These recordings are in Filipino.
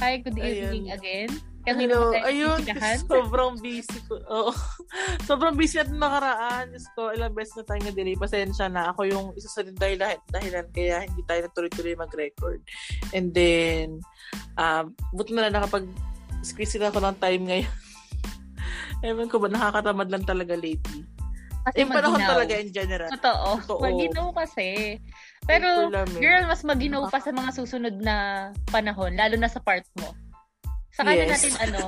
Hi, good evening Ayun. again. Hello, naman tayo ayun, sobrang busy ko. Oo. sobrang busy at nakaraan. Diyos ko, ilang beses na tayo na-delay. Pasensya na. Ako yung isa sa dahil dahilan kaya hindi tayo natuloy-tuloy mag-record. And then, um, buti na lang nakapag squeeze ako ng time ngayon. Ewan ko ba, nakakatamad lang talaga lately. Kasi Yung panahon talaga in general. Totoo. Totoo. Maginaw kasi. Pero, girl, mas maginaw pa sa mga susunod na panahon, lalo na sa part mo. Sa kanya Yes. natin, ano,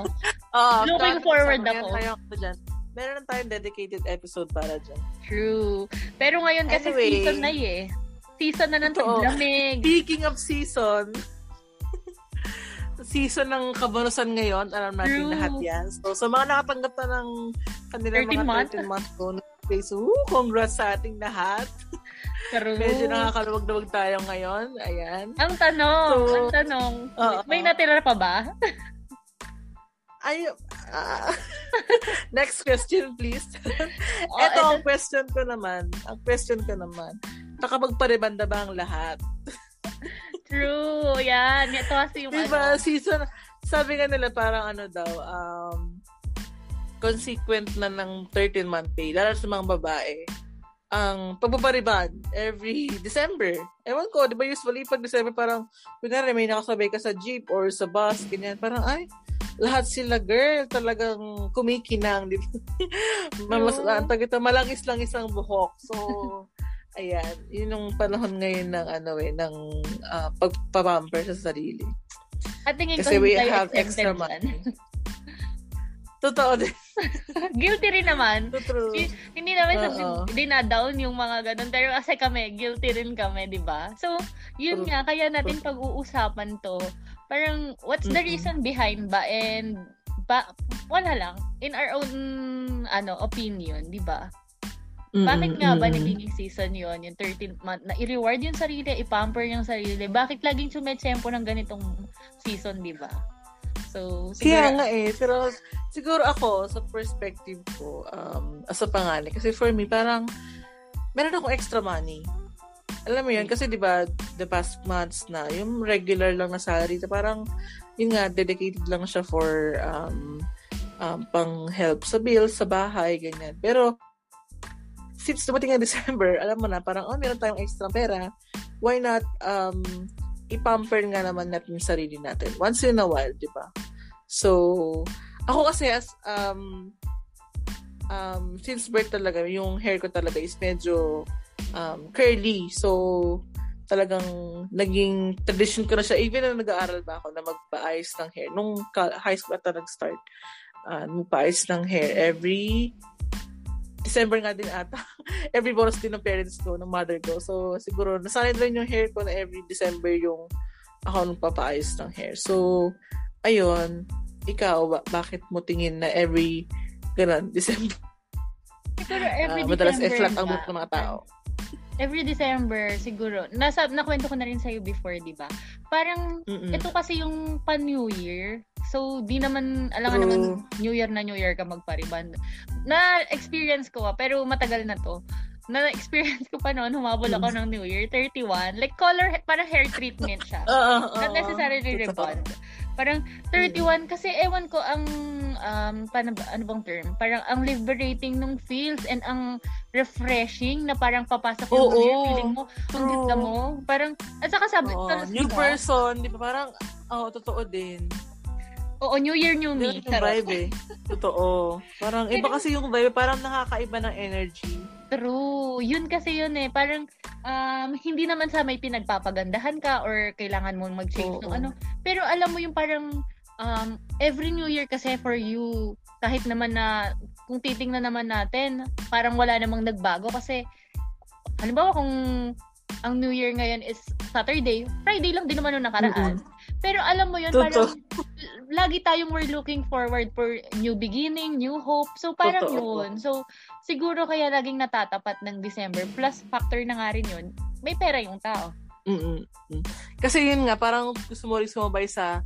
Oo, Looking forward ako. tayo dyan. Meron tayong dedicated episode para dyan. true. Pero ngayon kasi Anyway. season na eh. Season na ng Totoo. lamig. Speaking of season, season ng kabanusan ngayon, alam natin True. lahat yan. So, sa mga nakatanggap na ng kanilang 13 mga month. 13 month bonus woo, congrats sa ating lahat. True. Medyo nakakaluwag-luwag tayo ngayon. Ayan. Ang tanong, So, ang tanong, oo. may natira pa ba? Ay, ah, next question, please. Oh, Ito ang question ko naman. Ang question ko naman. Nakapagparibanda ba ang lahat? True, yan. Ito kasi yung Diba, ano. season, sabi nga nila parang ano daw, um, consequent na ng 13-month pay, lalo sa mga babae, ang pagbabariban every December. Ewan ko, di ba usually pag December parang, kunwari may nakasabay ka sa jeep or sa bus, ganyan, parang ay, lahat sila girl talagang kumikinang di ba? Mas, True. ang tag ito, malangis lang isang buhok so ayan yun yung panahon ngayon ng ano eh ng uh, pagpapamper sa sarili At tingin ko kasi we hindi tayo have extra money totoo din Guilty rin naman. true Y- hindi namin Oo. sabi, dinadown yung mga ganun. Pero kasi kami, guilty rin kami, di ba? So, yun True. nga, kaya natin pag-uusapan to. Parang, what's the Mm-mm. reason behind ba? And, ba, wala lang. In our own, ano, opinion, di ba? Bakit nga ba nagiging season yon yung 13th month, na i-reward yung sarili, i-pamper yung sarili? Bakit laging sumetsempo ng ganitong season, di ba? So, Kaya siguro, nga eh, pero siguro ako, sa perspective ko, um, as a panganay, kasi for me, parang, meron akong extra money. Alam mo yun, kasi di ba the past months na, yung regular lang na salary, so parang, yun nga, dedicated lang siya for, um, um, pang help sa bills, sa bahay, ganyan. Pero, since dumating ang December, alam mo na, parang, oh, meron tayong extra pera, why not, um, ipamper nga naman natin yung sarili natin. Once in a while, di ba? So, ako kasi as, um, um, since birth talaga, yung hair ko talaga is medyo um, curly. So, talagang naging tradition ko na siya. Even na nag-aaral ba ako na magpa-ayos ng hair. Nung high school ata nag-start, uh, magpa-ayos ng hair every December nga din ata. every bonus din ng parents ko, ng mother ko. So, siguro, nasanay rin yung hair ko na every December yung ako nung papaayos ng hair. So, ayun, ikaw, ba- bakit mo tingin na every ganun, December, siguro every madalas December e-flat ang nga, mood ng mga tao? Every December, siguro. Nasa, nakwento ko na rin sa'yo before, di ba? Parang, Mm-mm. ito kasi yung pan-New Year. So, di naman, alam nga naman, New Year na New Year ka magpariban. Na-experience ko, ah, pero matagal na to. Na-experience ko pa noon, humabol ako Mm. ng New Year, 31. Like, color, parang hair treatment siya. Oo, oo, Not necessarily rebond. Parang 31 kasi ewan ko ang um paano ano bang term? Parang ang liberating nung feels and ang refreshing na parang papasok yung New Year, feeling mo, ang ganda mo. Parang at saka sabi sa- new diba? person, di ba? Parang, oo, totoo din. Oo, New Year, New Me. yung vibe eh. Totoo. Parang, iba kasi yung vibe, parang nakakaiba ng energy. True. Yun kasi yun eh. Parang, um, hindi naman sa may pinagpapagandahan ka or kailangan mong mag-change ng ano. Pero alam mo yung parang, um, every New Year kasi for you, kahit naman na, kung titingnan naman natin, parang wala namang nagbago kasi, halimbawa kung ang New Year ngayon is Saturday, Friday lang din naman nung nakaraan. Pero alam mo yun, Totoo. parang lagi tayong we're looking forward for new beginning, new hope. So parang Totoo. yun. So siguro kaya laging natatapat ng December. Plus factor na nga rin yun, may pera yung tao. Mm-mm. Mm. Kasi yun nga, parang gusto mo rin sumabay sa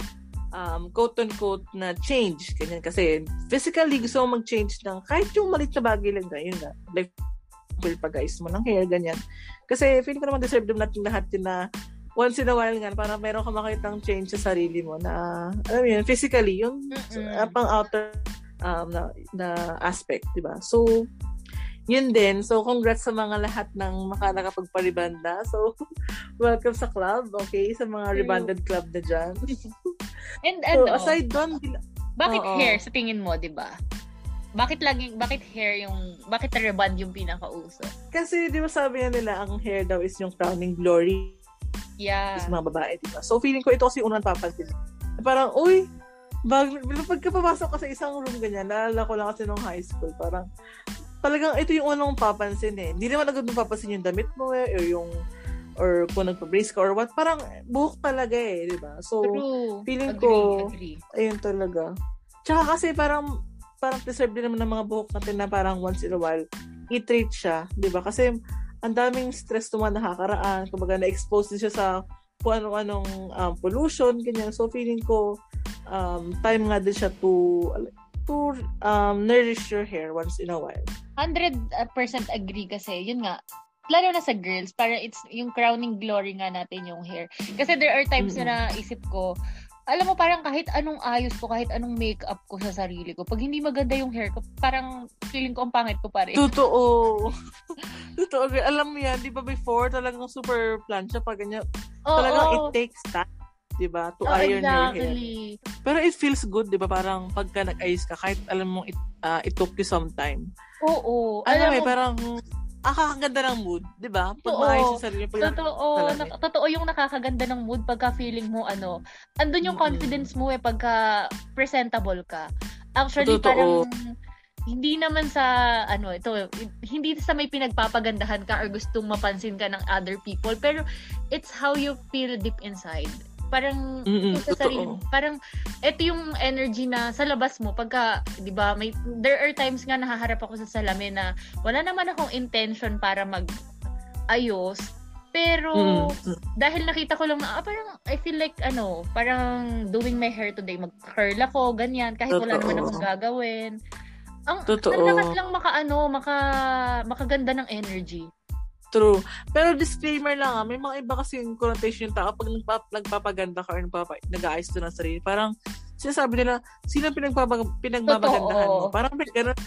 um, quote-unquote na change. Ganyan kasi physically gusto mo mag-change ng kahit yung malit na bagay lang na, yun nga. Like, pag-guys mo ng hair, ganyan. Kasi feeling ko naman deserve naman natin lahat yun na once in a while nga, parang meron ka makitang change sa sarili mo na, alam mo yun, physically, yung uh, pang outer um, na, na aspect, di ba? So, yun din. So, congrats sa mga lahat ng maka nakapagparibanda. So, welcome sa club, okay? Sa mga rebanded club na dyan. And ano, so, aside doon, bakit Oo. hair sa tingin mo, di ba? Bakit laging, bakit hair yung, bakit reband yung pinakauso? Kasi, di ba sabi nga nila, ang hair daw is yung crowning glory Yeah. Sa mga babae, di ba? So, feeling ko ito kasi unang papansin. Parang, uy, bag, pagkapapasok ka sa isang room ganyan, naalala ko lang kasi nung high school, parang, talagang ito yung unang papansin eh. Hindi naman agad mapapansin yung damit mo eh, or yung, or kung nagpa-brace ka or what, parang buhok talaga eh, di ba? So, True. feeling agree, ko, agree. ayun talaga. Tsaka kasi parang, parang deserve din naman ng mga buhok natin na parang once in a while, i-treat siya, di ba? Kasi, ang daming stress naman nakakaraan. Kumbaga, na-expose din siya sa kung ano-anong um, pollution, ganyan. So, feeling ko, um, time nga din siya to to um, nourish your hair once in a while. 100% agree kasi, yun nga, lalo na sa girls, para it's yung crowning glory nga natin yung hair. Kasi there are times mm-hmm. na naisip ko, alam mo, parang kahit anong ayos ko, kahit anong makeup ko sa sarili ko, pag hindi maganda yung hair ko, parang feeling ko ang pangit ko pa rin. Totoo. Totoo. Alam mo yan, di ba before, talagang super plancha pa ganyan. Oh, talagang oh. it takes time. 'di ba? To oh, iron exactly. your hair. Pero it feels good, 'di ba? Parang pagka nag-ayos ka kahit alam mo it, uh, it took you some time. Oo. Alam mo, eh, parang nakakaganda ng mood, 'di ba? Pag maayos sa sarili pag Totoo, na- totoo yung nakakaganda ng mood pagka feeling mo ano, andun yung mm-hmm. confidence mo eh pagka presentable ka. Actually totoo. parang hindi naman sa ano ito hindi sa may pinagpapagandahan ka or gustong mapansin ka ng other people pero it's how you feel deep inside parang Mm-mm, sa sarili parang ito yung energy na sa labas mo pagka 'di ba may there are times nga nahaharap ako sa salamin na wala naman akong intention para mag ayos pero mm-hmm. dahil nakita ko lang na ah, parang I feel like ano parang doing my hair today mag curl ako ganyan kahit Totoo. wala naman akong gagawin ang Totoo. ang lakas lang maka ano maka makaganda ng energy True. Pero disclaimer lang ah, may mga iba kasi yung connotation yung tao pag nagpap- nagpapaganda ka or nagpapa- nag-aayos to ng sarili. Parang sinasabi nila, sino pinagpapag- pinagmapagandahan mo? Parang may ganun.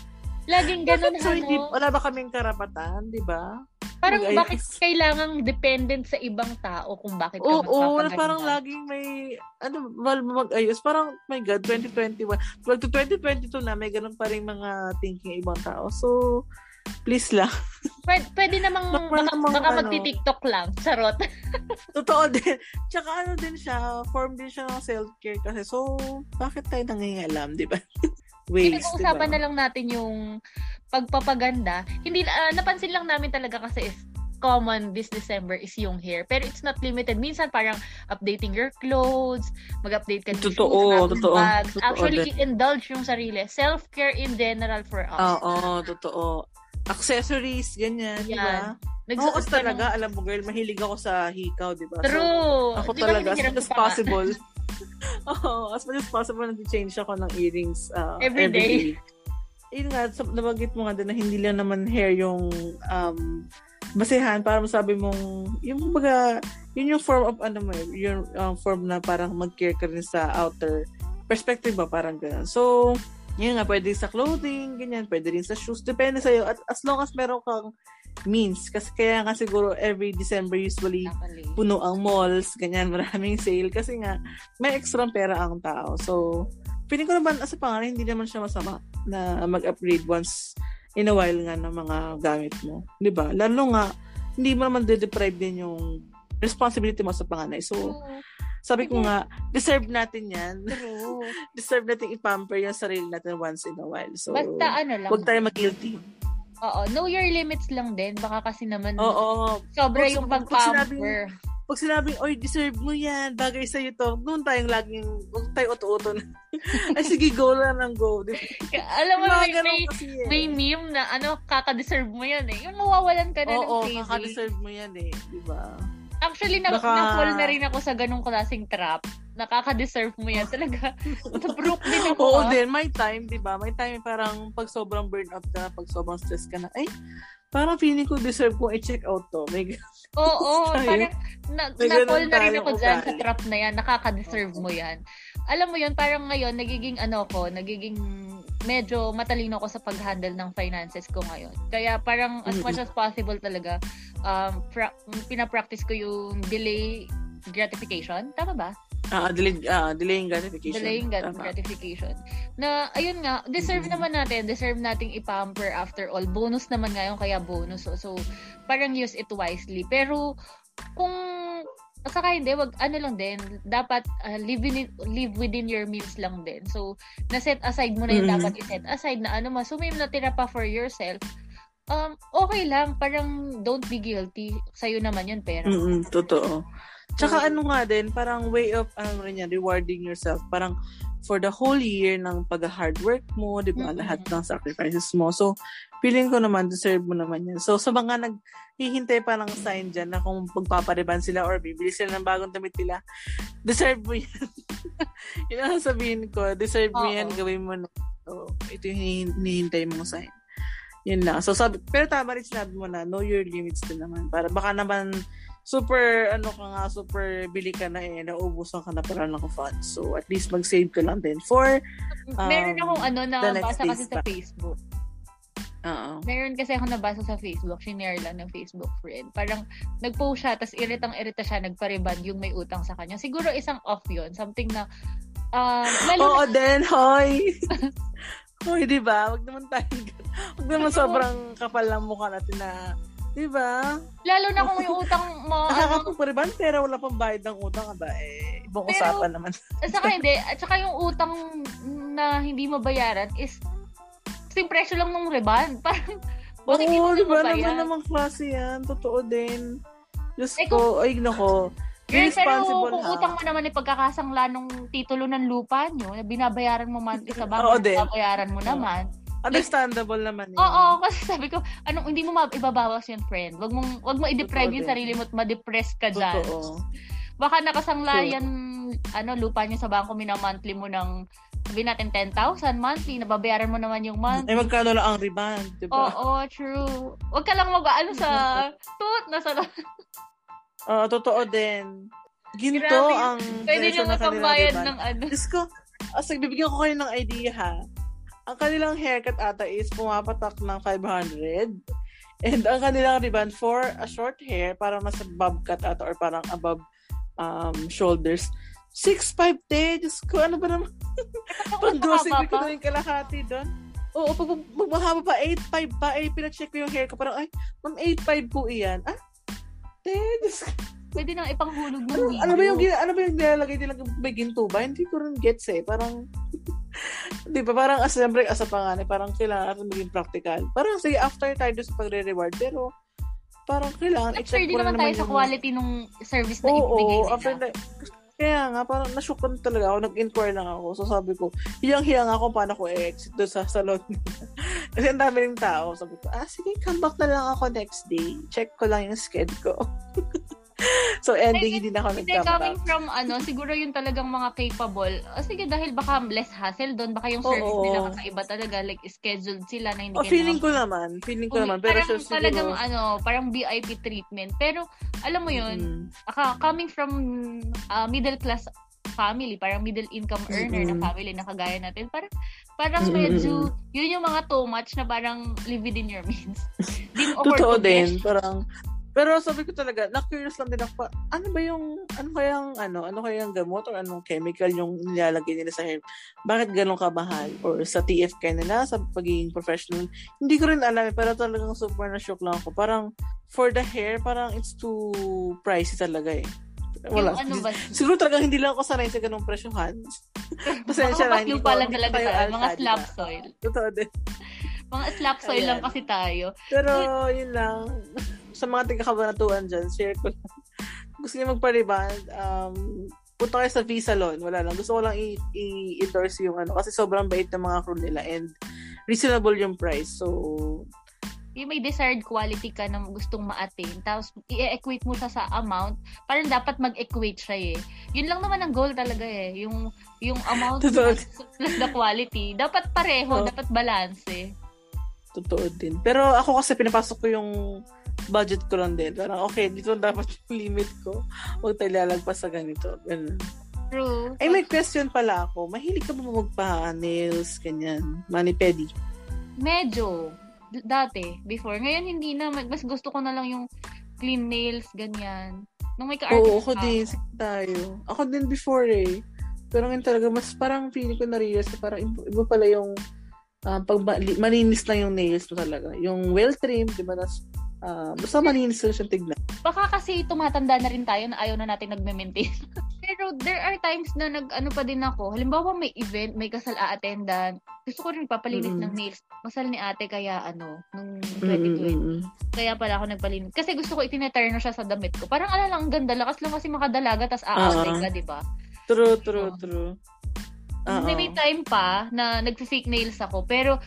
Laging ganun. so, hindi, wala ba kaming karapatan, di ba? Parang Mag-ayos. bakit kailangan dependent sa ibang tao kung bakit ka Oo, oo parang laging may, ano, mal mag-ayos. Parang, my God, 2021. Well, to 2022 na, may ganun pa rin mga thinking ibang tao. So, Please lang. Pwede, pwede namang, baka, namang baka ano, magti-tiktok lang. Charot. Totoo din. Tsaka ano din siya, form din siya ng self-care kasi. So, bakit tayo nangingalam, di ba? Waste, Pinag-uusapan diba? na lang natin yung pagpapaganda. Hindi, uh, napansin lang namin talaga kasi if common this December is yung hair. Pero it's not limited. Minsan parang updating your clothes, mag-update ka ng totoo, shoes, totoo, bags. Totoo, Actually, din. indulge yung sarili. Self-care in general for us. Oo, totoo accessories, ganyan, di ba? Oo, talaga, ng... alam mo girl, mahilig ako sa hikaw, di ba? True. So, ako di talaga, as much as possible. Oo, as much as possible, nag-change ako ng earrings uh, every, every day. day. Yun nga, so, nabanggit mo nga din na hindi lang naman hair yung um, basehan para masabi mong, yung baga, yun yung form of ano mo, yung um, form na parang mag-care ka rin sa outer perspective ba, parang gano'n. So, yun nga, pwede sa clothing, ganyan, pwede rin sa shoes. Depende sa'yo. At as long as meron kang means. Kasi kaya nga siguro every December usually puno ang malls, ganyan, maraming sale. Kasi nga, may extra pera ang tao. So, feeling ko naman, as a pangalan, hindi naman siya masama na mag-upgrade once in a while nga ng mga gamit mo. Di ba? Lalo nga, hindi mo naman de-deprive din yung responsibility mo sa panganay. So, sabi ko nga, deserve natin yan. True. deserve natin i-pamper yung sarili natin once in a while. So, Basta ano lang. Huwag tayo mag-guilty. Oo, know your limits lang din. Baka kasi naman Oo, sobra pag, yung pag-pamper. Pag sinabing, oy, deserve mo yan, bagay sa'yo to, doon tayong laging, huwag tayo uto-uto na. Ay, sige, go lang ng go. Alam mo, may, may, eh. may meme na, ano, kaka-deserve mo yan eh. Yung mawawalan ka na Oo, ng crazy. Oo, kaka-deserve mo yan eh. Di ba? Actually, na, Baka... na-fall na rin ako sa ganong klaseng trap. Nakaka-deserve mo yan. Talaga, broke din ako. Oo ah. din, may time, di ba? May time parang pag sobrang burnout ka, pag sobrang stress ka na, ay, parang feeling ko deserve kong i-check out to. May Oo, Tayo. parang na, na-fall na rin ako dyan sa trap na yan. Nakaka-deserve mo yan. Alam mo yun, parang ngayon, nagiging ano ko, nagiging medyo matalino ko sa pag-handle ng finances ko ngayon. Kaya parang as much as possible talaga, um, pra- pinapractice ko yung delay gratification. Tama ba? Ah, delay, ah, delaying gratification. Delaying Tama. gratification. Na, ayun nga, deserve Mhm. naman natin, deserve nating ipamper after all. Bonus naman ngayon, kaya bonus. So, so parang use it wisely. Pero, kung, saka hindi, wag, ano lang din, dapat uh, live, in, live within your means lang din. So, na-set aside mo na yung Mhm. dapat i-set aside na ano, mas may natira pa for yourself, um, okay lang, parang don't be guilty. Sa'yo naman yun, pera. Mm-mm, totoo. Tsaka So, ano nga din, parang way of, ano rin yan, rewarding yourself. Parang for the whole year ng pag-hard work mo, di ba? Mm-mm. Lahat ng sacrifices mo. So, feeling ko naman, deserve mo naman yan. So, sa mga naghihintay pa ng sign dyan na kung magpapariban sila or bibili sila ng bagong damit nila, deserve mo yan. Yun ang sabihin ko, deserve mo Oo. yan, gawin mo na. So, ito yung hini- hinihintay mong sign. Yun lang. So, sabi, pero tama rin sinabi mo na, know your limits din naman. Para baka naman, super, ano ka nga, super bili ka na eh, naubusan ka na para ng funds. So, at least mag-save ka lang din for, meron um, akong ano, next nabasa kasi sa. Facebook. oo. Meron kasi ako nabasa sa Facebook, shinare lang ng Facebook friend. Parang nag-post siya, tapos iritang-irita siya, nagpariban yung may utang sa kanya. Siguro isang off yun. Something na, um, lalo Oo na, din, hoy! hoy, di ba? Wag naman tayo, wag naman sobrang kapal ng mukha natin na, di ba? lalo na kung yung utang mo, ano, Nakakapagpariban, pero wala pang bayad ng utang, aba, eh, ibang Pero- usapan naman. at saka hindi, at saka yung utang na hindi mabayaran is, kasing presyo lang ng reban. Parang, bakit hindi Oo, mo di ba? mabayaran? Naman namang klase yan. Totoo din. Diyos Eh, ko, ay, nako. Girl, pero kung ha? utang mo naman ay pagkakasangla ng titulo ng lupa nyo, na binabayaran mo man sa Oo bangko, din. babayaran mo naman. Understandable naman yun. Oo, kasi sabi ko, anong hindi mo ibabawas yun, friend. Wag mong wag mo i-deprive yung sarili mo at ma-depress ka diyan. Totoo. Baka nakasangla True. yan ano lupa niyo sa bangko mina-monthly mo ng sabi natin 10,000 monthly, nababayaran mo naman yung month. Ay, magkano lang ang rebound, di ba? Oo, true. Wag ka lang mag-ano sa tut na sa Oo, totoo din. Ginto Grabe. ang Pwede presyo niyo ng ano. Diyos ko, as nagbibigyan ko kayo ng idea ha. Ang kanilang haircut ata is pumapatak ng 500. And ang kanilang rebound for a short hair, parang nasa bob cut ata or parang above um, shoulders. 6'5 te. Diyos ko, ano ba naman? Pang grocery ko na yung kalahati doon. Oo, pag mag- magmahaba pa, 8'5 pa. Eh, pinacheck ko yung hair ko. Parang, ay, ma'am, 8'5 po iyan. Ah, te, Diyos ko. Pwede nang ipanghulog ng Ano, video. ano ba yung ano ba yung nilalagay nilang may ginto ba? Hindi ko rin gets eh. Parang di ba parang as siyempre as a panganay, parang kailangan natin maging practical. Parang sige after tayo doon sa pagre-reward pero parang kailangan i-check din ko na naman tayo sa yung- quality nung service na Oo, ibigay nila. after na, kaya nga, parang nashokan talaga ako. Nag-inquire lang ako. So sabi ko, hiyang-hiyang ako paano ko i-exit doon sa salon. Kasi ang dami rin tao. Sabi ko, ah, sige, come back na lang ako next day. Check ko lang yung schedule ko. so ending, hindi na ako Hindi, nag-come coming from ano, siguro yung talagang mga capable. O sige, dahil baka less hassle doon, baka yung service Oo. nila kakaiba talaga, like scheduled sila na hindi Oh, feeling ko naman. Feeling ko Umi- naman. Pero parang siguro... talagang ano, parang VIP treatment. Pero alam mo yun, Mm. coming from uh, middle class family, parang middle income earner Mm-mm. na family na kagaya natin, parang parang Mm-mm. medyo yun yung mga too much na parang live within your means. Di mo afford Totoo to din. Parang, pero sabi ko talaga, na-curious lang din ako, ano ba yung, ano kayang, ano, ano kayang gamot or anong chemical yung nilalagay nila sa hair? Bakit ganun kamahal? Or sa TFK nila, sa pagiging professional? Hindi ko rin alam, eh, pero talagang super na-shock lang ako. Parang, for the hair, parang it's too pricey talaga eh. Wala. Yung ano ba? Siguro talagang hindi lang ako sanay sa ganung presyohan. Pasensya na, hindi lang hindi talaga tayo. Mga slab soil. Totoo din. Mga slab soil lang Ayan. kasi tayo. Pero, yun lang. Sa mga taga-kabanatuan dyan, share ko lang. Gusto niyo magpa-reband, um, punta kayo sa V-Salon. Wala lang. Gusto ko lang i- i- endorse yung ano. Kasi sobrang bait ng mga crew nila and reasonable yung price. So, yung may desired quality ka na gustong ma-attain, tapos i-equate mo siya sa amount, parang dapat mag-equate siya eh. Yun lang naman ang goal talaga eh. Yung, yung amount plus, plus the quality. Dapat pareho, Oh. dapat balance eh. Totoo din. Pero ako kasi pinapasok ko yung budget ko lang din. Parang, okay, dito dapat yung limit ko. Huwag tayo lalagpas sa ganito. Ganun. True. Ay, may question pala ako. Mahilig ka ba magpa-nails, ganyan? Mani-pedi? Medyo. D- dati, before. Ngayon, hindi na. Mas gusto ko na lang yung clean nails, ganyan. Nung may ka Oo, ako din. Sige tayo. Ako din before eh. Pero ngayon talaga, mas parang feeling ko na-realize na parang iba pala yung uh, pag malinis na yung nails mo talaga. Yung well-trimmed, di ba, nas, uh, basta malinis na siyang tignan. Baka kasi tumatanda na rin tayo na ayaw na natin nagme-maintain. Pero there are times na nag-ano pa din ako. Halimbawa may event, may kasal a-attendan. Gusto ko rin papalinis mm-hmm. ng nails. Masal ni ate kaya ano, nung 2020. Mm-hmm. Kaya pala ako nagpalinis. Kasi gusto ko itineturn siya sa damit ko. Parang ala lang, ganda. Lakas lang kasi makadalaga, tas aaway uh-huh. ka, di ba? True, true, so, true. Uh-oh. May time pa na nag-fake nails ako. Pero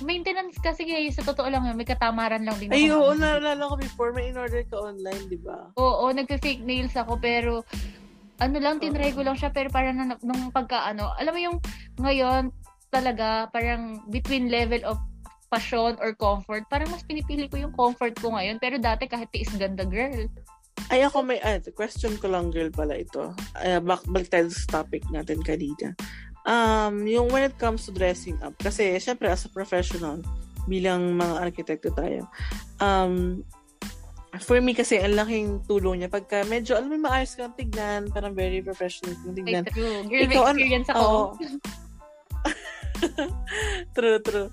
maintenance kasi ngayon, sa totoo lang yun, may katamaran lang din ako. Ay, oo, naalala ko before, may in-order ka online, di ba? Oo, nag-fake nails ako, pero ano lang, tinry ko lang siya, pero parang nung, nung pagka, ano, alam mo yung ngayon, talaga, parang between level of passion or comfort, parang mas pinipili ko yung comfort ko ngayon, pero dati kahit tiis ganda girl. Ay, ako may, ah, question ko lang girl pala ito. Uh, bak balik tayo sa topic natin kanina. Um, yung when it comes to dressing up, kasi syempre as a professional, bilang mga arkitekto tayo, um, for me kasi, ang laking tulong niya. Pagka medyo, alam mo, maayos kang tignan, parang very professional kang tignan. Ay, true. Girl, Ikaw, experience ako. Oh. true, true.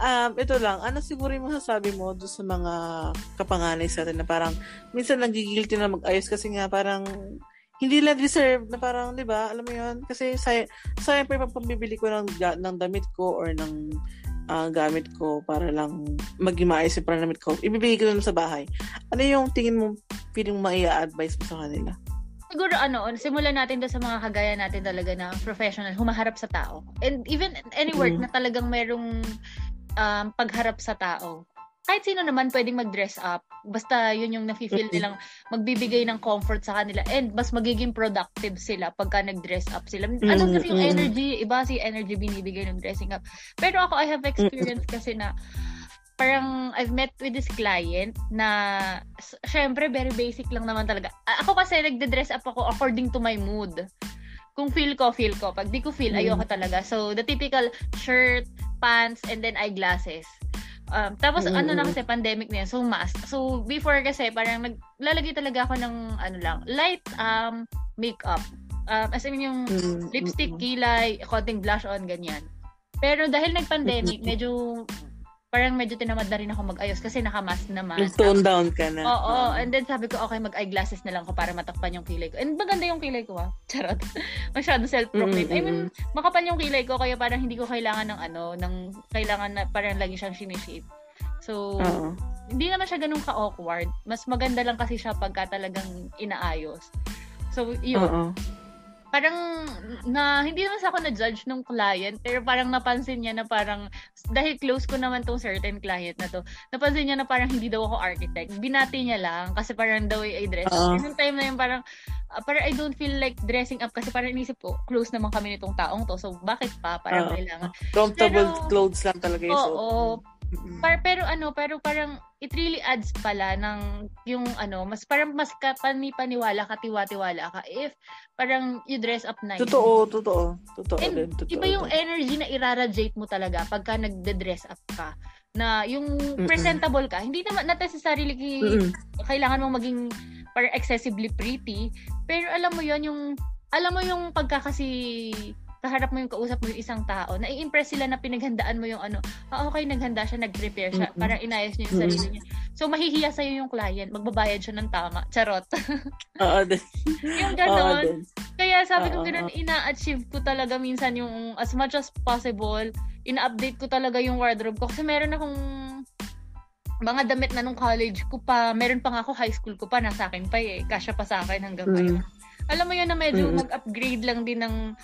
Um, ito lang, ano siguro yung masasabi mo doon sa mga kapanganay sa atin na parang minsan nagigilty na mag-ayos kasi nga parang hindi lang deserve na parang, di ba, alam mo yun? Kasi say, sayang pa yung pambibili ko ng, ng damit ko or ng uh, gamit ko para lang maging maayos yung panamit ko. Ibibigay ko lang sa bahay. Ano yung tingin mo, feeling mo maia-advise mo sa kanila? Siguro ano, simulan natin doon sa mga kagaya natin talaga na professional, humaharap sa tao. And even any work mm. na talagang merong um, pagharap sa tao kahit sino naman pwedeng mag-dress up. Basta yun yung nafe-feel nilang magbibigay ng comfort sa kanila and mas magiging productive sila pagka nag-dress up sila. Ano kasi yung energy, iba si energy binibigay ng dressing up. Pero ako, I have experience kasi na parang I've met with this client na syempre very basic lang naman talaga. Ako kasi nagde-dress up ako according to my mood. Kung feel ko, feel ko. Pag di ko feel, ayoko talaga. So, the typical shirt, pants, and then eyeglasses. Um, tapos mm-hmm. ano na kasi pandemic na yan, so mask. So before kasi parang naglalagay talaga ako ng ano lang, light um makeup. Um, as in yung mm-hmm. lipstick, kilay, konting blush on, ganyan. Pero dahil nag-pandemic, medyo parang medyo tinamad na rin ako mag-ayos kasi nakamask naman. Tone down ka na. Oo. Uh. And then sabi ko, okay, mag-eyeglasses na lang ko para matakpan yung kilay ko. And maganda yung kilay ko ah. Charot. Masyado self-proclaimed. Mm-hmm. I mean, makapal yung kilay ko kaya parang hindi ko kailangan ng ano, ng kailangan na parang lagi siyang sinishape. So, uh-huh. hindi naman siya ganun ka-awkward. Mas maganda lang kasi siya pagka talagang inaayos. So, yun. Uh-huh parang na hindi naman sa ako na judge ng client pero parang napansin niya na parang dahil close ko naman tong certain client na to napansin niya na parang hindi daw ako architect. Binati niya lang kasi parang daw ay dress uh-huh. yung time na yun parang uh, parang I don't feel like dressing up kasi parang inisip ko close naman kami nitong taong to so bakit pa? Parang uh-huh. kailangan. Comfortable pero, clothes lang talaga yung oo, oo Par, pero ano, pero parang it really adds pala ng yung ano, mas parang mas kapani-paniwala ka, tiwa-tiwala ka if parang you dress up nice. Totoo, totoo. Totoo And din, totoo. Iba yung energy na iraradiate mo talaga pagka nagde-dress up ka na yung Mm-mm. presentable ka. Hindi naman not necessarily Mm-mm. kailangan mong maging parang excessively pretty, pero alam mo yon yung alam mo yung pagka kasi kaharap mo yung kausap mo yung isang tao, nai-impress sila na pinaghandaan mo yung ano, ah, okay, naghanda siya, nag-prepare siya, mm-hmm. parang inayos niya yung sarili niya. So, mahihiya sa'yo yung client, magbabayad siya ng tama. Charot. Oo, yung gano'n. Kaya sabi ko gano'n, ina-achieve ko talaga minsan yung as much as possible, ina-update ko talaga yung wardrobe ko. Kasi meron akong mga damit na nung college ko pa, meron pa nga ako high school ko pa, nasa akin pa eh. Kasya pa sa akin hanggang ngayon. Mm. Alam mo yun na medyo mm-hmm. mag-upgrade lang din ng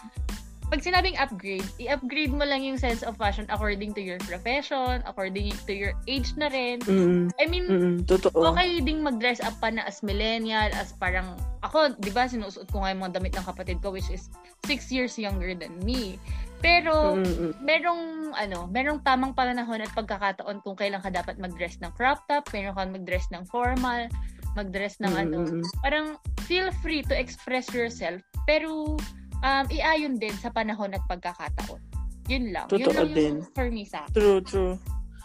pag sinabing upgrade, i-upgrade mo lang yung sense of fashion according to your profession, according to your age na rin. Mm-hmm. I mean, mm-hmm. Totoo. okay ding mag-dress up pa na as millennial, as parang, ako, di ba, sinusuot ko nga yung mga damit ng kapatid ko, which is six years younger than me. Pero Mm-mm. merong ano, merong tamang panahon at pagkakataon kung kailan ka dapat mag-dress ng crop top, meron kang mag-dress ng formal, mag-dress ng ano. Mm-mm. Parang feel free to express yourself, pero um, iayon din sa panahon at pagkakataon. Yun lang. Yun Totoo lang din. yung for me sa True, true.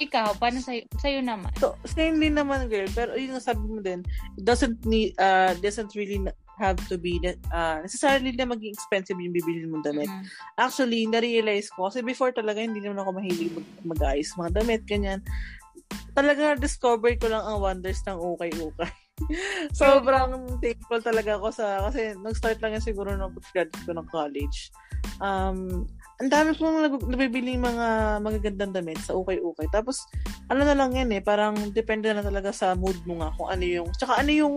Ikaw, paano sa'yo, sa'yo naman? So, same din naman, girl. Pero yun nga sabi mo din, it doesn't need, uh, doesn't really have to be that, uh, necessarily na maging expensive yung bibilin mong damit. Mm. Actually, na-realize ko, kasi before talaga, hindi naman ako mahilig mag- mag-ayos mga damit, ganyan. Talaga, discover ko lang ang wonders ng ukay-ukay. Sobrang thankful talaga ako sa, kasi nag-start lang yan siguro nung graduate ko ng college. Um, ang dami kong nab- nabibili mga magagandang damit sa ukay-ukay. Tapos, ano na lang yan eh, parang depende na talaga sa mood mo nga kung ano yung, tsaka ano yung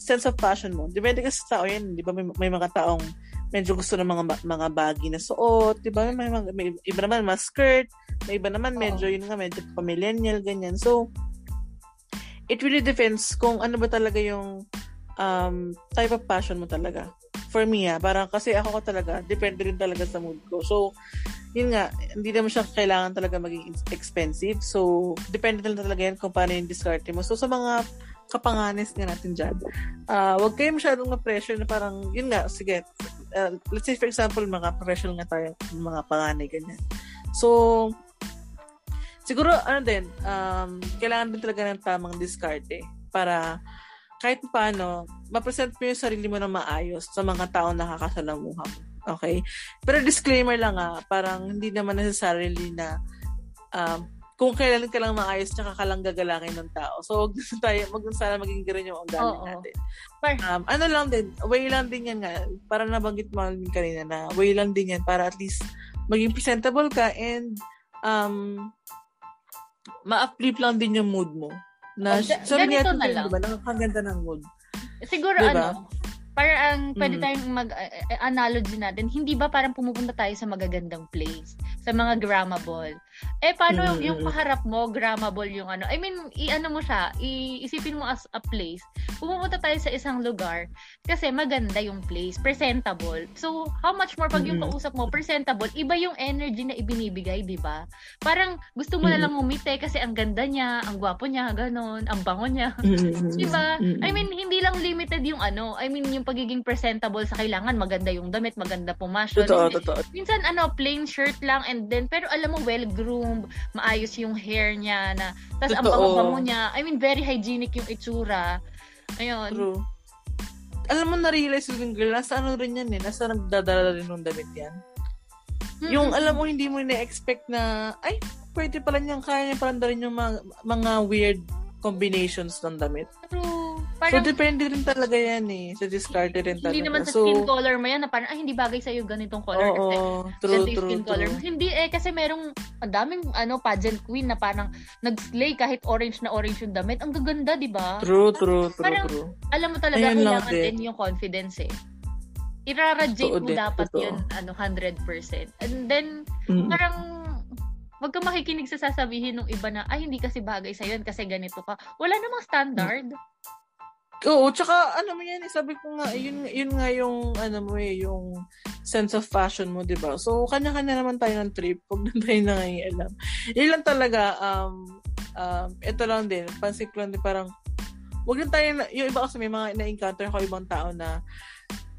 sense of fashion mo. Depende kasi sa tao yan, di ba? May, may mga taong medyo gusto ng mga mga baggy na suot, di ba? May, mga, may iba naman mga skirt, may iba naman medyo yun nga medyo pa-millennial ganyan. So it really depends kung ano ba talaga yung um, type of passion mo talaga. For me, ah, parang kasi ako ko talaga, depende rin talaga sa mood ko. So, yun nga, hindi naman siya kailangan talaga maging expensive. So, depende na talaga yan kung paano yung discard mo. So, sa mga kapanganes nga natin dyan, ah wag kayo masyadong na-pressure na parang, yun nga, sige, uh, let's say for example, mga professional nga tayo, mga panganay, ganyan. So, siguro, ano din, um, kailangan din talaga ng tamang discard eh, para kahit paano, ma-present mo yung sarili mo na maayos sa mga taong nakakasalamuha mo. Okay? Pero disclaimer lang ah, parang hindi naman necessarily na um, kung kailan ka lang maayos tsaka ka lang gagalangin ng tao. So, wag na tayo, wag na sana maging ganun yung ugali Oo. natin. Par- Um, ano lang din, way lang din yan nga, para nabanggit mo kanina na way lang din yan para at least maging presentable ka and um, ma-uplift lang din yung mood mo. Na, Oh, ga- sabi na lang. Diba, nakakaganda ng mood. Siguro Diba? ano, para ang pwede Mm. tayong mag-analogy natin, hindi ba parang pumupunta tayo sa magagandang place, sa mga grammable. Eh, paano Mm, yung kaharap mo, grammable yung ano? I mean, i-ano mo siya, iisipin mo as a place. Pumunta tayo sa isang lugar kasi maganda yung place, presentable. So, how much more pag yung kausap mo, presentable, iba yung energy na ibinibigay, di ba? Parang gusto mo na lang umite kasi ang ganda niya, ang gwapo niya, ganon, ang bango niya. Diba? Mm-mm. I mean, hindi lang limited yung ano, I mean, yung pagiging presentable sa kailangan, maganda yung damit, maganda pumasyon. totoo, totoo. Minsan, ano, plain shirt lang and then, pero alam mo, well-groomed, maayos yung hair niya, na, tas ang bango-bango niya. I mean, very hygienic yung itsura. Ayun. True. Alam mo, na-realize yung girl, nasa ano rin yan eh, nasa nagdadala rin ng damit yan. Yung Mm-mm. alam mo, hindi mo na-expect na, ay, pwede pala niyang, kaya niya pala rin yung mga, mga weird combinations ng damit. True. So, Parang, depende rin talaga yan eh. Sa discard rin talaga. hindi naman sa so, skin color mo yan na parang, ay, hindi bagay sa'yo ganitong color. Oo, kasi true, ganito yung true, skin color. true. Hindi eh, kasi merong ang daming ano, pageant queen na parang nag-slay kahit orange na orange yung damit. Ang gaganda, di ba? True, true, true, Parang- true. alam mo talaga, Ayun lang kailangan din. din yung confidence eh. Iraradiate mo din, dapat totoo. yun, ano, 100%. And then, Mm. parang, wag ka makikinig sa sasabihin ng iba na, ay, hindi kasi bagay sa yun kasi ganito ka. Wala namang standard. Oo, tsaka ano mo yan, eh, sabi ko nga, yun, yun nga yung, ano mo eh, yung sense of fashion mo, di ba? So, kanya-kanya naman tayo ng trip. Huwag na tayo nangangialam. Yun lang talaga, um, um, ito lang din, pansin ko lang din, parang, huwag lang tayo, na, yung iba kasi may mga na-encounter ko ibang tao na,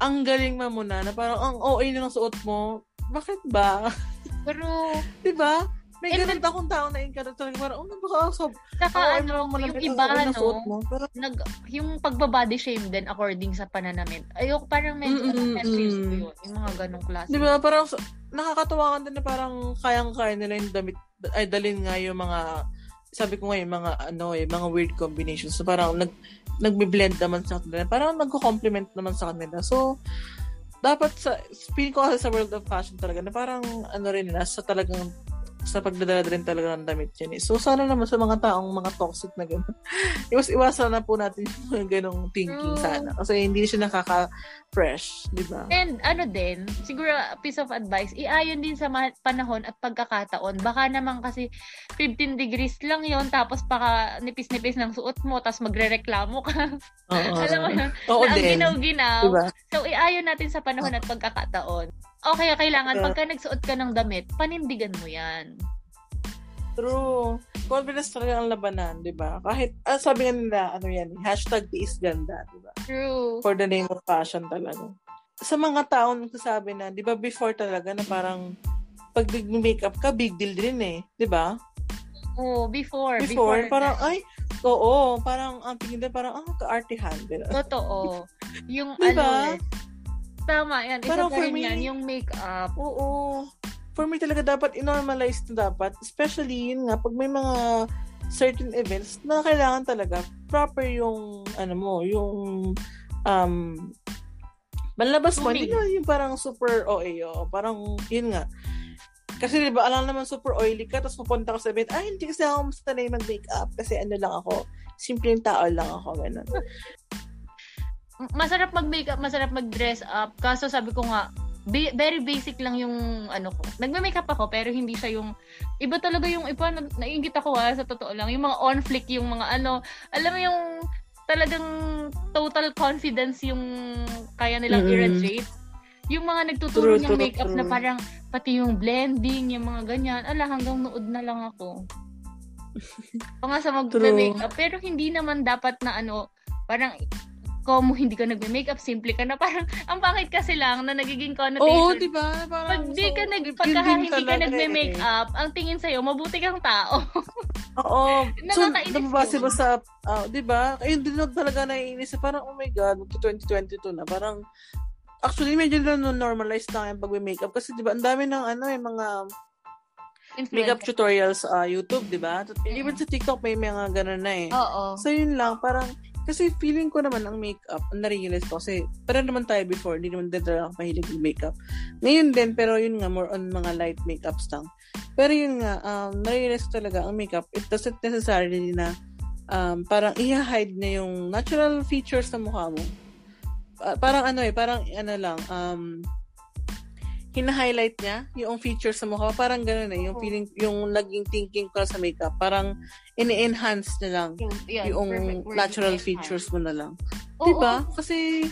ang galing mo muna, na parang, ang OA na ng suot mo, bakit ba? Pero, di ba? May And ganun akong tao na encounter talaga, parang, oh, baka, so, saka OA ano, mo naman yung iba, ano, mo. Pero, nag, yung pagbabody shame din according sa pananamit. Ayoko, parang medyo, Mm-mm, ano, feels ko mm. yun. Yung mga ganong klase. Di ba? Parang nakakatawa ka din na parang kayang-kaya nila yung damit, ay dalin nga yung mga, sabi ko nga yung mga, ano eh, mga weird combinations. So parang nag, nagbe-blend naman sa kanila. Parang nagko-complement naman sa kanila. So, dapat sa, speaking ko kasi sa world of fashion talaga, na parang, ano rin, nasa talagang, sa pagdadala rin talaga ng damit yan eh. So, sana naman sa mga taong mga toxic na gano'n. Iwas-iwasan na po natin yung ganong thinking True. sana. Kasi hindi siya nakaka-fresh, di ba? And ano din, siguro a piece of advice, iayon din sa panahon at pagkakataon. Baka naman kasi 15 degrees lang yon tapos baka nipis-nipis ng suot mo, tapos magre-reklamo ka. Oo. Alam mo yun? Oo na ang din. ginaw-ginaw. Diba? So, iayon natin sa panahon at pagkakataon. Okay, kailangan, Yeah. pagka nagsuot ka ng damit, panindigan mo yan. True. Confidence talaga ang labanan, di ba? Kahit, ah, sabi nga nila, ano yan, hashtag tiis ganda, di ba? True. For the name of fashion talaga. Sa mga taong nagsasabi na, di ba before talaga na parang pag makeup ka, big deal din eh. Di ba? Oh, before. Before, Before, parang, na. ay, oo, parang ang tingin din, parang, ah, ka-artihan. Di ba? Totoo. Yung Diba? ano eh. Tama yan. Isa Parang pa for rin me- yan, yung makeup. Oo. For me talaga dapat i-normalize na dapat. Especially yun nga, pag may mga certain events na kailangan talaga proper yung, ano mo, yung, um, malabas mo. Hindi na yung parang super OA, o parang, yun nga. Kasi di ba, alam naman super oily ka, tapos pupunta ka sa event, ay, hindi kasi ako sanay mag-makeup kasi ano lang ako, simpleng tao lang ako, ganun. Masarap mag-makeup, masarap mag-dress up. Kaso sabi ko nga, ba- very basic lang yung ano ko. Nagme-makeup ako pero hindi siya yung iba talaga yung iba na, naiingit ako ha, sa totoo lang. Yung mga on flick, yung mga ano, alam mo yung talagang total confidence yung kaya nilang Mm-mm. irradiate. Yung mga nagtuturo True, niyang true, makeup na true. parang pati yung blending, yung mga ganyan. Ala, hanggang nood na lang ako. o nga sa mag-makeup. Pero hindi naman dapat na ano, parang kung hindi ka nagme-makeup, simple ka na. Parang, ang pangit kasi lang na nagiging connotation. Oo, di ba? Parang, Pag di ka nag, pagka hindi ka eh. nagme-makeup, ang tingin sa'yo, mabuti kang tao. Oo. so, nababase ba sa, ah, di ba? Ayun din talaga naiinis. Parang, oh my God, magto 2022 na. Parang, actually, medyo na normalize na yung pag-makeup. Kasi, di ba, ang dami ng, ano, eh, mga makeup Influencer. tutorials sa YouTube, di ba? Even sa TikTok, may mga ganun na eh. Oo. So, yun lang, parang, kasi feeling ko naman ang makeup, ang narealize ko, kasi parang naman tayo before, hindi naman din talaga ako mahilig yung makeup. Ngayon din, pero yun nga, more on mga light makeups lang. Pero yun nga, um, narealize ko talaga ang makeup, it doesn't necessarily na um, parang i-hide na yung natural features ng mukha mo. Pa- parang ano eh, parang ano lang, um, hina-highlight niya yung features sa mukha. Parang ganun eh, yung feeling, yung naging thinking ko sa makeup. Parang ini-enhance na lang Yan, yung perfect word, natural features mo na lang. Oo, Diba? Kasi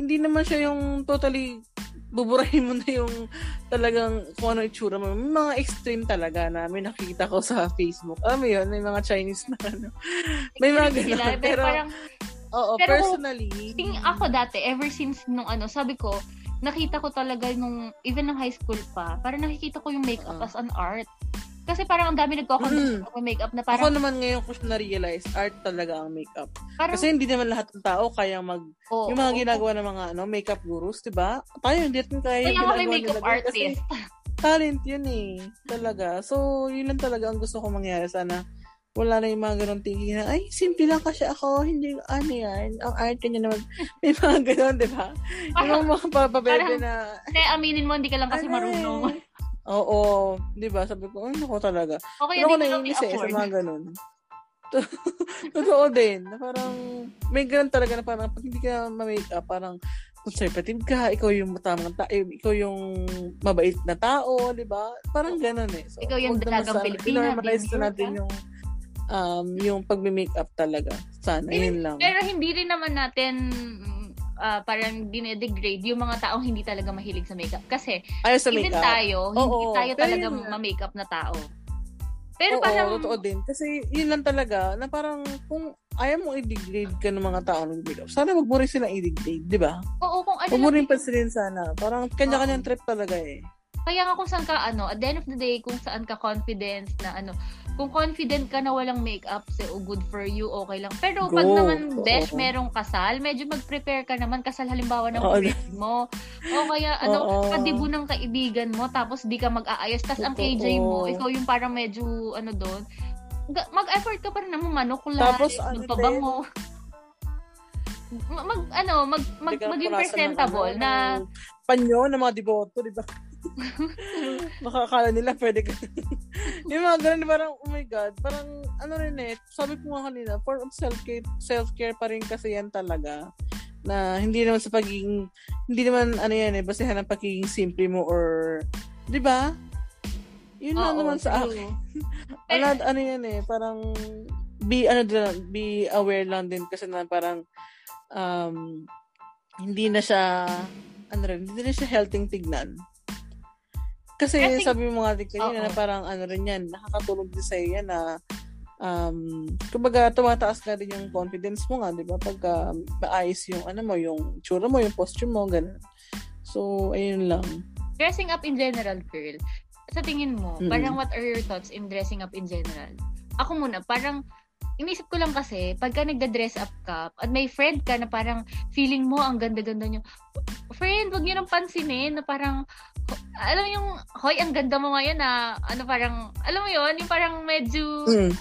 hindi naman siya yung totally buburahin mo na yung talagang kung ano itsura mo. May mga extreme talaga na may nakikita ko sa Facebook. Alam mo yun, may mga Chinese na ano. May mga Sila, ganun. pero, Pero, parang, oo, pero personally. ting ako dati, ever since nung ano, sabi ko, nakita ko talaga nung, even nung high school pa, parang nakikita ko yung makeup Oo. as an art. Kasi parang ang dami nagko-contest Mm. ng makeup na Ako parang, naman ngayon ko na-realize, art talaga ang makeup. parang, Kasi hindi naman lahat ng tao kaya mag, oo, yung mga oo. ginagawa ng mga ano, makeup gurus, di ba? Tayo hindi natin kaya yung ginagawa makeup nila. Kasi artist. talent yun eh. Talaga. So, yun lang talaga ang gusto ko mangyari. Sana wala na yung mga ganun thinking na, ay, simple lang kasi ako, hindi, ano yan, ang arte niya naman. May mga ganun, di ba? Yung mga papabebe na, Kasi aminin mo, hindi ka lang kasi ano marunong. eh. Oo, di ba? Sabi ko, ano ko talaga. Okay, Ano ko hindi ko lang naiinis eh, sa mga ganun. Totoo din. Na parang, may ganun talaga na parang, pag hindi ka ma-make up, parang, conservative ka, ikaw yung tamang tao, ikaw yung mabait na tao, di ba? Parang ganun eh. So, Ikaw yung dalagang Pilipina, I-normalize big na natin yung um, yung pag-make up talaga. Sana, yun lang. Pero hindi rin naman natin ah, parang dinedegrade yung mga taong hindi talaga mahilig sa makeup. Kasi Ayaw sa even make up. tayo, hindi Oo, tayo pero talaga yun ma-makeup na tao. Pero Oo, parang, totoo din. Kasi yun lang talaga, na parang kung ayaw mong i-degrade ka ng mga tao ng make up, sana wag mo rin silang i-degrade, di ba? oo, kung ano Huwag mo rin pansinin sana. Parang kanya-kanyang trip talaga eh. Kaya nga kung saan ka, ano, at the end of the day, kung saan ka confidence na, ano, kung confident ka na walang makeup, so good for you, okay lang. Pero pag Go. naman, Oo. besh, merong kasal, medyo mag-prepare ka naman, kasal halimbawa ng Oo. friend mo. O kaya, ano, Oo. kadibo ng kaibigan mo, tapos di ka mag-aayos, tapos ang. KJ mo, ikaw yung parang medyo, ano doon, mag-effort ka pa rin naman manukla, Tapos, ano magpabango. Ma- mag, ano, mag, mag, maging presentable ano, na, ng panyo ng mga deboto, di ba? Makakala nila pwede ka. yung mga ganun, parang, oh my God, parang, ano rin eh, sabi ko nga kanina, for self-care, self-care pa rin kasi yan talaga. Na hindi naman sa pagiging, hindi naman, ano yan eh, basehan ng pagiging simple mo or, di ba? Yun lang Oo, naman sa akin. ano, ano yan eh, parang, be, ano be aware lang din kasi na parang, um, hindi na siya, ano rin, hindi na siya healthy tignan. Kasi I think- sabi mo nga din kanina na parang ano rin yan, nakakatulog din sa'yo yan na um, kumbaga tumataas na rin yung confidence mo nga, di ba? Pagka maayos yung ano mo, yung tsura mo, yung posture mo, ganun. So, ayun lang. Dressing up in general, girl. Sa tingin mo, Mm-mm. parang what are your thoughts in dressing up in general? Ako muna, parang inisip ko lang kasi, pagka nagda-dress up ka, at may friend ka na parang feeling mo ang ganda-ganda nyo, friend, wag nyo nang pansinin na parang, alam mo yung, hoy, ang ganda mo ngayon na, ano parang, alam mo yun, yung parang medyo, Mm.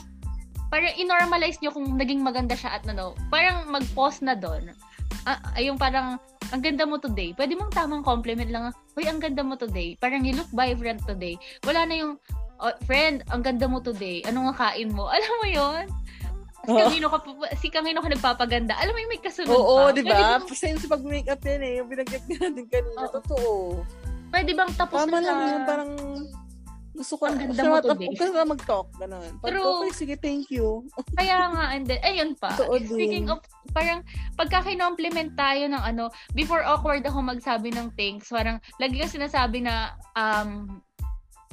parang inormalize nyo kung naging maganda siya at ano, parang mag-pause na doon. Ah, yung parang, ang ganda mo today. Pwede mong tamang compliment lang, Uy, ang ganda mo today. Parang you look vibrant today. Wala na yung, oh, friend, ang ganda mo today. Ano nga kain mo? Alam mo yon Si kanino ka, si kanino ka nagpapaganda. Alam mo yung may kasunod Oo, pa. di Pwede ba? bang, Same sa pag-makeup yan eh. Yung binagyak natin kanina. Oo. Totoo. Pwede bang tapos Tama na lang sa- yun. Parang gusto ko, Ang ganda mo today. huwag ka na mag-talk. Ganun. Pag True. okay, sige, thank you. Kaya nga, and then, ayun pa. Din. Speaking of, parang, pagka kinompliment tayo ng ano, before awkward ako magsabi ng thanks, parang, lagi kong sinasabi na, um,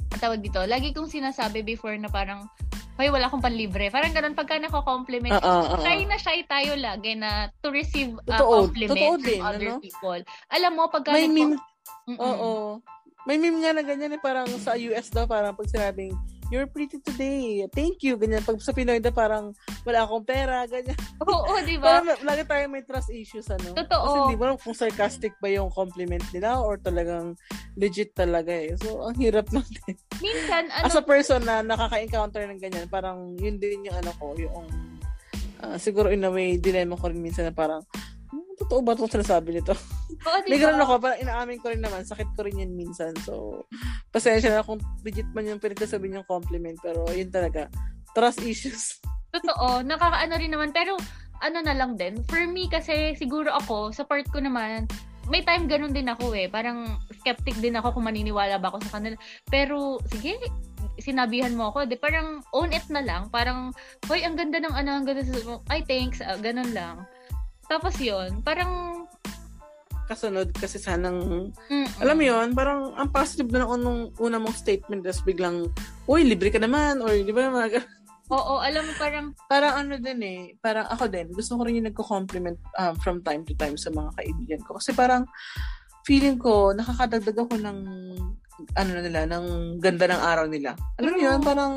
ang tawag dito, lagi kong sinasabi before na parang, hoy, wala akong panlibre. Parang ganun, pagka nako-compliment, Oo, oo, oo. shy na shy tayo lagi na to receive uh, Totoo. compliments Totoo from other ano? people. Alam mo, pagka May nagko- meme, Mm-mm. oo. May meme nga na ganyan eh, parang sa US daw, parang pag sinabing, you're pretty today, thank you, ganyan. Pag sa Pinoy daw, parang wala akong pera, ganyan. Oo, di ba? Parang lagi tayo may trust issues, ano? Totoo. Kasi hindi mo kung sarcastic ba yung compliment nila or talagang legit talaga eh. So, ang hirap lang din. Minsan, ano, As a person na nakaka-encounter ng ganyan, parang yun din yung ano ko, yung ah, siguro in a way, dilemma ko rin minsan na parang, totoo ba itong sinasabi nito? oo, di May ba? ganun ako, parang inaamin ko rin naman, sakit ko rin yun minsan. So, pasensya na kung legit man yung pinagsasabi yung compliment, pero yun talaga, trust issues. Totoo, nakakaano rin naman. Pero, ano na lang din. For me, kasi siguro ako, sa part ko naman, may time ganun din ako eh. Parang skeptic din ako kung maniniwala ba ako sa kanila. Pero, sige, sinabihan mo ako. Di, parang own it na lang. Parang, hoy, ang ganda ng ano, ang ganda sa... Ay, thanks. ah, ganun lang. Tapos yon parang, Kasunod kasi sanang, mm, alam mo yun, parang ang positive na ng unang, una mong statement, tapos biglang, uy, libre ka naman, or di ba, mga Oo, alam mo, parang, parang ano din eh, parang ako din, gusto ko rin yung nagko-compliment um, from time to time sa mga kaibigan ko. Kasi parang feeling ko, nakakadagdag ako ng ano na nila, ng ganda ng araw nila. Alam mo yun, parang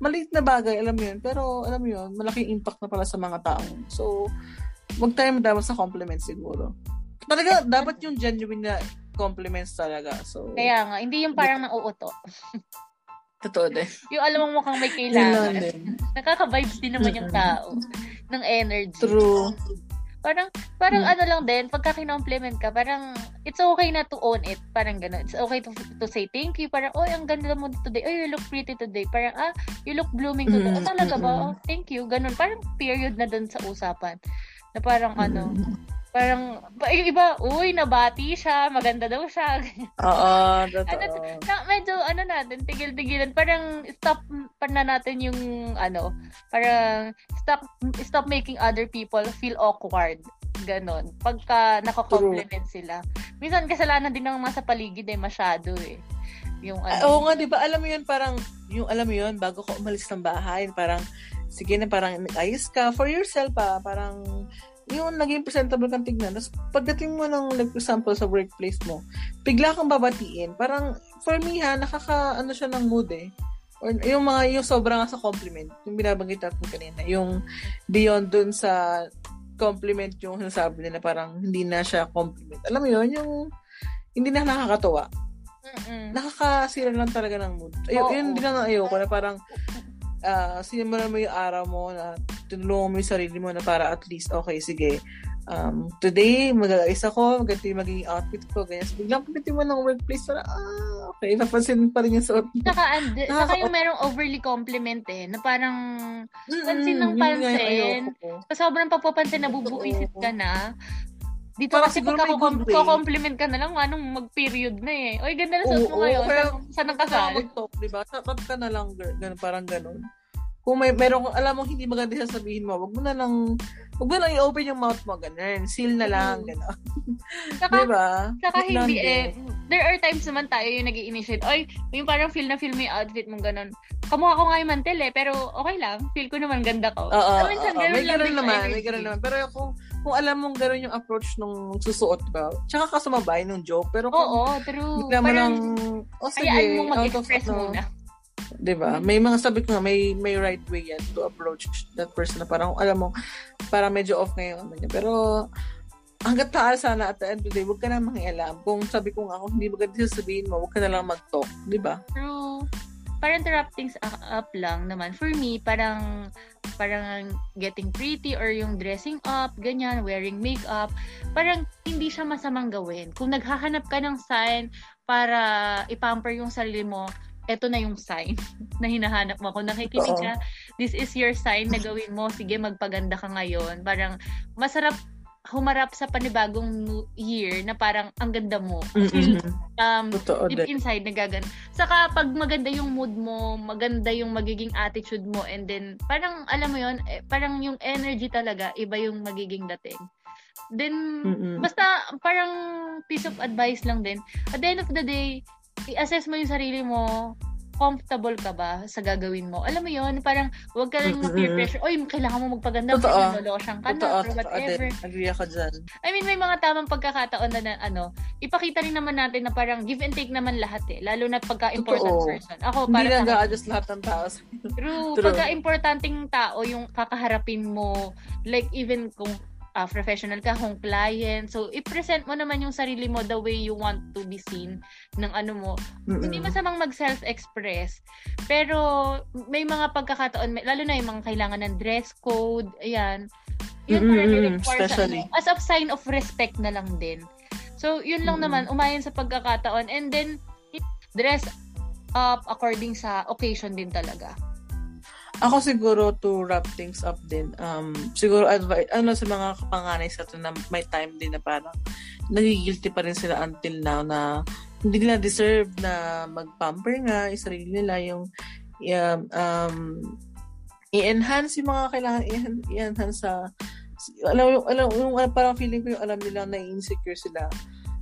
maliit na bagay, alam mo yun. Pero alam mo yun, malaking impact na pala sa mga tao. So, wag tayo madama sa compliments siguro. Talaga, dapat yung genuine na compliments talaga. So, kaya nga, hindi yung parang nauuto. totoo din. Yung alam mo mukhang may kailangan. Nakaka-vibes din naman yung tao ng energy. True. Parang, parang Hmm. ano lang din, pagka kinompliment ka, parang, it's okay na to own it. Parang gano'n. It's okay to, to say thank you. Parang, oh, ang ganda mo today. Oh, you look pretty today. Parang, ah, you look blooming today. Mm, Oh, talaga ba? Oh, thank you. Ganun. Parang period na dun sa usapan. Na parang, ano, parang, pa- yung iba, uy, nabati siya. Maganda daw siya. Oo, Ano, totoo. na, medyo, ano natin, tigil-tigilan. Parang, stop pa na natin yung, ano, parang, stop, stop making other people feel awkward. Ganon. Pagka nako-compliment sila. Minsan, kasalanan din ng mga sa paligid eh, masyado eh. Yung, Ah, ano, Oo nga, di ba? Alam mo yun, parang, yung alam mo yun, bago ko umalis ng bahay, parang, sige na, parang, ayos ka for yourself pa, parang, yung naging presentable kang tignan. Tapos, pagdating mo ng, like, example, sa workplace mo, bigla kang babatiin. Parang, for me ha, nakaka, ano siya ng mood eh. Or, yung mga, yung sobrang nga sa compliment, yung binabanggit natin kanina, yung beyond dun sa compliment yung sinasabi nila, parang, hindi na siya compliment. Alam mo yun, yung, hindi na nakakatuwa mm-mm. nakakasira lang talaga ng mood. Ay, Oo. yun din ang ayoko na parang uh, sinimulan mo yung araw mo na tinulungan mo yung sarili mo na para at least, okay, sige, um, today, mag-aayos ako, ganito yung magiging outfit ko, ganyan. So, biglang pagdating mo ng workplace, parang, ah, okay, napansin pa rin yung suot mo. Saka, and, saka yung merong overly compliment eh, na parang, Pansin ng Mm, yun nga yung pansin. ayoko ko. sa sobrang papapansin na bubuisit ka na, dito Parang kasi siguro ko-compliment ka na lang, anong mag-period na eh. Oy, ganda na suot mo Oo, ngayon. kaya- Saan- Saan ang kasal? mag-talk, di ba? Sapat ka na lang, girl. Ganun, parang ganun. kung may meron alam mo hindi maganda sasabihin mo, wag mo na lang wag mo lang i-open yung mouth mo ganun. Seal na lang, gano'n. Saka, diba? Saka hindi eh, there are times naman tayo yung nag initiate oy, yung parang feel na feel mo yung outfit mong ganun. Kamukha ko nga yung mantel eh, pero okay lang. Feel ko naman ganda ko. Oo, so, minsan, oo, may ganun naman, may ganun naman. Pero kung, kung alam mong gano'n yung approach nung susuot ba, tsaka ka sumabay nung joke, pero kung Oo, true. bigla mo lang, oh, sige, hayaan mong mag-express of, muna. 'di ba? Mm-hmm. May mga sabi ko nga may may right way yan to approach that person na parang alam mo para medyo off ngayon ano niya. Pero hanggat taal sana at the end of the day, huwag ka na mangialam. Kung sabi ko nga, kung hindi maganda sasabihin mo, huwag ka na lang mag-talk. Di ba? True. Parang things up lang naman. For me, parang parang getting pretty or yung dressing up, ganyan, wearing makeup, parang hindi siya masamang gawin. Kung naghahanap ka ng sign para ipamper yung sarili mo, eto na yung sign na hinahanap mo. Kung nakikinig ka, this is your sign na gawin mo. Sige, magpaganda ka ngayon. Parang masarap humarap sa panibagong year na parang ang ganda mo. Mm-hmm. Um, deep inside nagagan. Saka pag maganda yung mood mo, maganda yung magiging attitude mo and then parang alam mo yon eh, parang yung energy talaga iba yung magiging dating. Then Mm-mm. basta parang piece of advice lang din. At the end of the day, i-assess mo yung sarili mo, comfortable ka ba sa gagawin mo? Alam mo yon parang wag ka lang mm-hmm. ma-peer pressure. Oy, kailangan mo magpaganda. Totoo. Losyang ka na or whatever. Totoo. Agree ako dyan. I mean, may mga tamang pagkakataon na, na ano, ipakita rin naman natin na parang give and take naman lahat eh. Lalo na pagka important Totoo. person. Ako, para Hindi lang adjust lahat ng tao. True. True. Pagka importanting tao yung kakaharapin mo, like even kung uh, professional ka, kung client. So, i-present mo naman yung sarili mo the way you want to be seen ng ano mo. Mm-mm. Hindi masamang mag-self-express. Pero, may mga pagkakataon, may, lalo na yung mga kailangan ng dress code, ayan. Yun mm-hmm. Especially. Sa, as a sign of respect na lang din. So, yun lang mm-hmm. naman, umayon sa pagkakataon. And then, dress up according sa occasion din talaga. Ako siguro to wrap things up din, um, siguro advice, ano sa mga kapanganay sa ito na may time din na parang nagigilty pa rin sila until now na hindi nila deserve na mag-pamper nga yung sarili nila, yung um, um, i-enhance yung mga kailangan i-enhance sa alam, alam, yung, parang feeling ko yung alam nila na insecure sila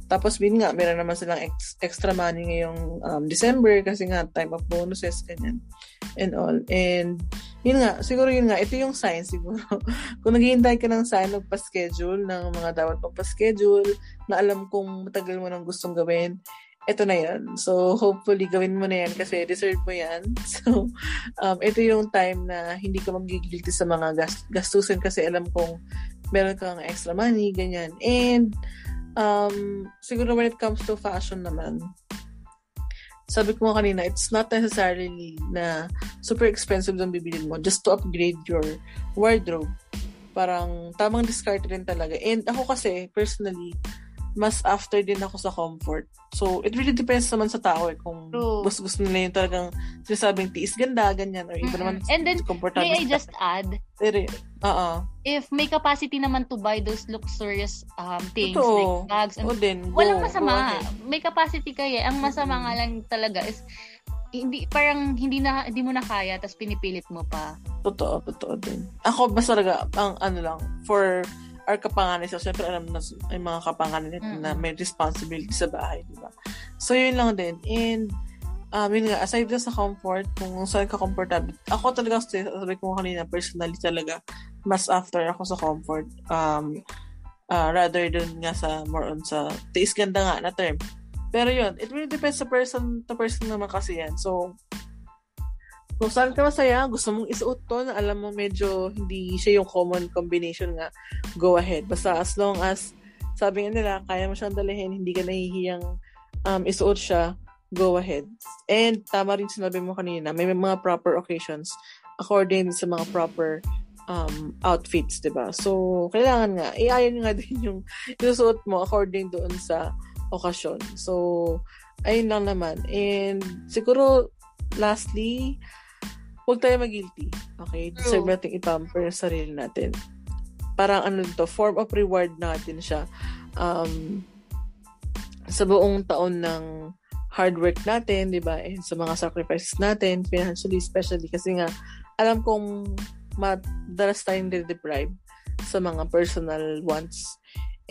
tapos, bin nga, meron naman silang ex- extra money ngayong um, December kasi nga, time of bonuses, ganyan, and all. And, yun nga, siguro yun nga, ito yung sign siguro. Kung naghihintay ka ng sign, magpa-schedule ng mga dapat magpa-schedule, na alam kung matagal mo nang gustong gawin, ito na yan. So, hopefully, gawin mo na yan kasi deserve mo yan. So, um, ito yung time na hindi ka magigilty sa mga gast- gastusin kasi alam kong meron kang extra money, ganyan. And, um, siguro when it comes to fashion naman, sabi ko nga kanina, it's not necessarily na super expensive yung bibilin mo just to upgrade your wardrobe. Parang tamang discard rin talaga. And ako kasi, personally, mas after din ako sa comfort. So, it really depends naman sa tao eh, kung True. gusto, gusto nila yung talagang sinasabing tiis ganda, ganyan, or iba mm-hmm. naman And then, may I just add, Pero, uh if may capacity naman to buy those luxurious um, things, Ito, like bags, and, o din, go, walang masama. May capacity kaya. Ang masama mm-hmm. nga lang talaga is, hindi parang hindi na hindi mo na kaya tapos pinipilit mo pa. Totoo, totoo din. Ako basta talaga ang ano lang for our kapanganay. So, syempre, alam na yung mga kapanganay natin mm-hmm. na may responsibility sa bahay, di ba? So, yun lang din. And, um, yun nga, aside sa comfort, kung saan ka comfortable, ako talaga, sabi ko kanina, personally talaga, mas after ako sa comfort, um, uh, rather dun nga sa, more on sa, taste ganda nga na term. Pero yun, it really depends sa person to person naman kasi yan. So, kung saan ka masaya, gusto mong isuot to na alam mo medyo hindi siya yung common combination nga, go ahead. Basta as long as, sabi nga nila, kaya mo siyang dalhin, hindi ka nahihiyang um, isuot siya, go ahead. And tama rin sinabi mo kanina, may mga proper occasions according sa mga proper um, outfits, 'di ba? So, kailangan nga iayon nga din yung isusuot mo according doon sa okasyon. So, ayun lang naman. And siguro lastly, huwag tayo mag-guilty. Okay? Deserve True. natin i-pamper yung sarili natin. Parang ano to, form of reward natin siya. Um, sa buong taon ng hard work natin, di ba? And sa mga sacrifices natin, financially, especially, kasi nga, alam kong madalas tayong deprive sa mga personal wants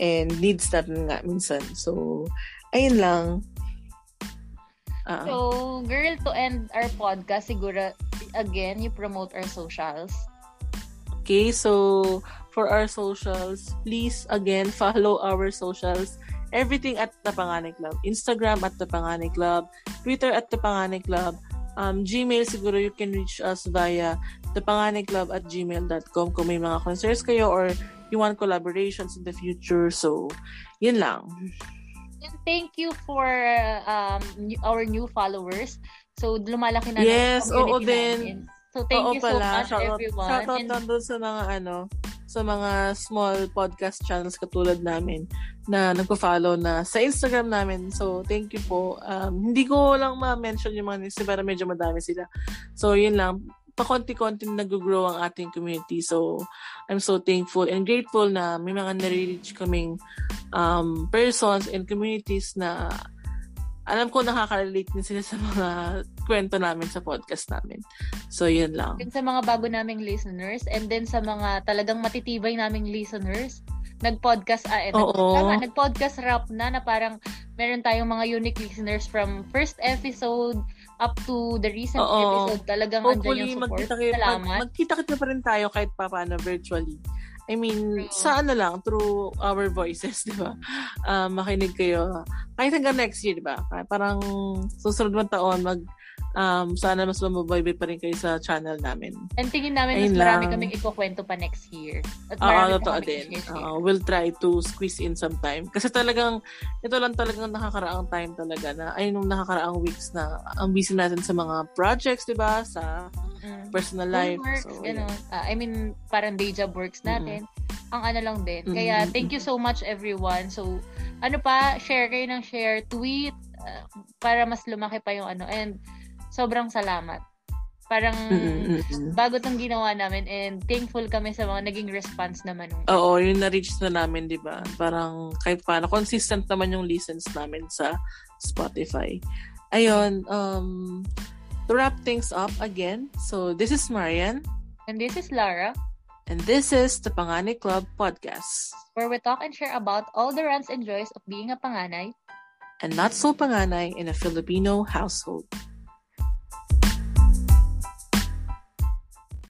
and needs natin nga minsan. So, ayun lang. So, girl, to end our podcast, siguro, again, you promote our socials. Okay, so, for our socials, please, again, follow our socials. Everything at The Panganay Club. Instagram at The Panganay Club. Twitter at The Panganay Club. Um, Gmail, siguro you can reach us via thepanganayclub at gmail.com kung may mga concerns kayo or you want collaborations in the future. So, yun lang. And thank you for um, our new followers. So, lumalaki na yes, oo din. So, thank oo you pala. so much, shout everyone. Shout out and... doon sa mga ano, sa mga small podcast channels katulad namin na nagpo-follow na sa Instagram namin. So, thank you po. Um, hindi ko lang ma-mention yung mga nisi, pero medyo madami sila. So, yun lang pakonti-konti nag-grow ang ating community. So, I'm so thankful and grateful na may mga nare-reach kaming um, persons and communities na alam ko nakaka-relate din sila sa mga kwento namin sa podcast namin. So, yun lang. Yun sa mga bago naming listeners and then sa mga talagang matitibay naming listeners, nag-podcast, ah, eh, nag, tama, nag-podcast rap na na parang meron tayong mga unique listeners from first episode up to the recent Oo. episode. Talagang Hopefully, andyan yung support. Magkita kayo, Salamat. Mag, magkita-kita pa rin tayo kahit pa paano virtually. I mean, True. sa ano lang, through our voices, di ba? Uh, makinig kayo. Kahit hanggang next year, di ba? Parang susunod man taon, mag, um, sana mas mababaybay pa rin kayo sa channel namin. And tingin namin Ayun mas marami lang. kaming ikukwento pa next year. At marami Oo, totoo din. Uh, we'll try to squeeze in some time. Kasi talagang, ito lang talagang nakakaraang time talaga na, ay nung nakakaraang weeks na ang busy natin sa mga projects, di ba? Sa mm. personal life. Works, so, ganun. Uh, I mean, parang day job works natin. Mm-hmm. Ang ano lang din. Kaya, mm-hmm. thank you so much everyone. So, ano pa, share kayo ng share, tweet, uh, para mas lumaki pa yung ano. And, sobrang salamat. Parang Mm-mm-mm. bago tong ginawa namin and thankful kami sa mga naging response naman. Oo, yun na-reach na namin, di ba? Parang kahit paano, consistent naman yung listens namin sa Spotify. Ayun, um, to wrap things up again, so this is Marian. And this is Lara. And this is the Panganay Club Podcast. Where we talk and share about all the runs and joys of being a panganay. And not so panganay in a Filipino household.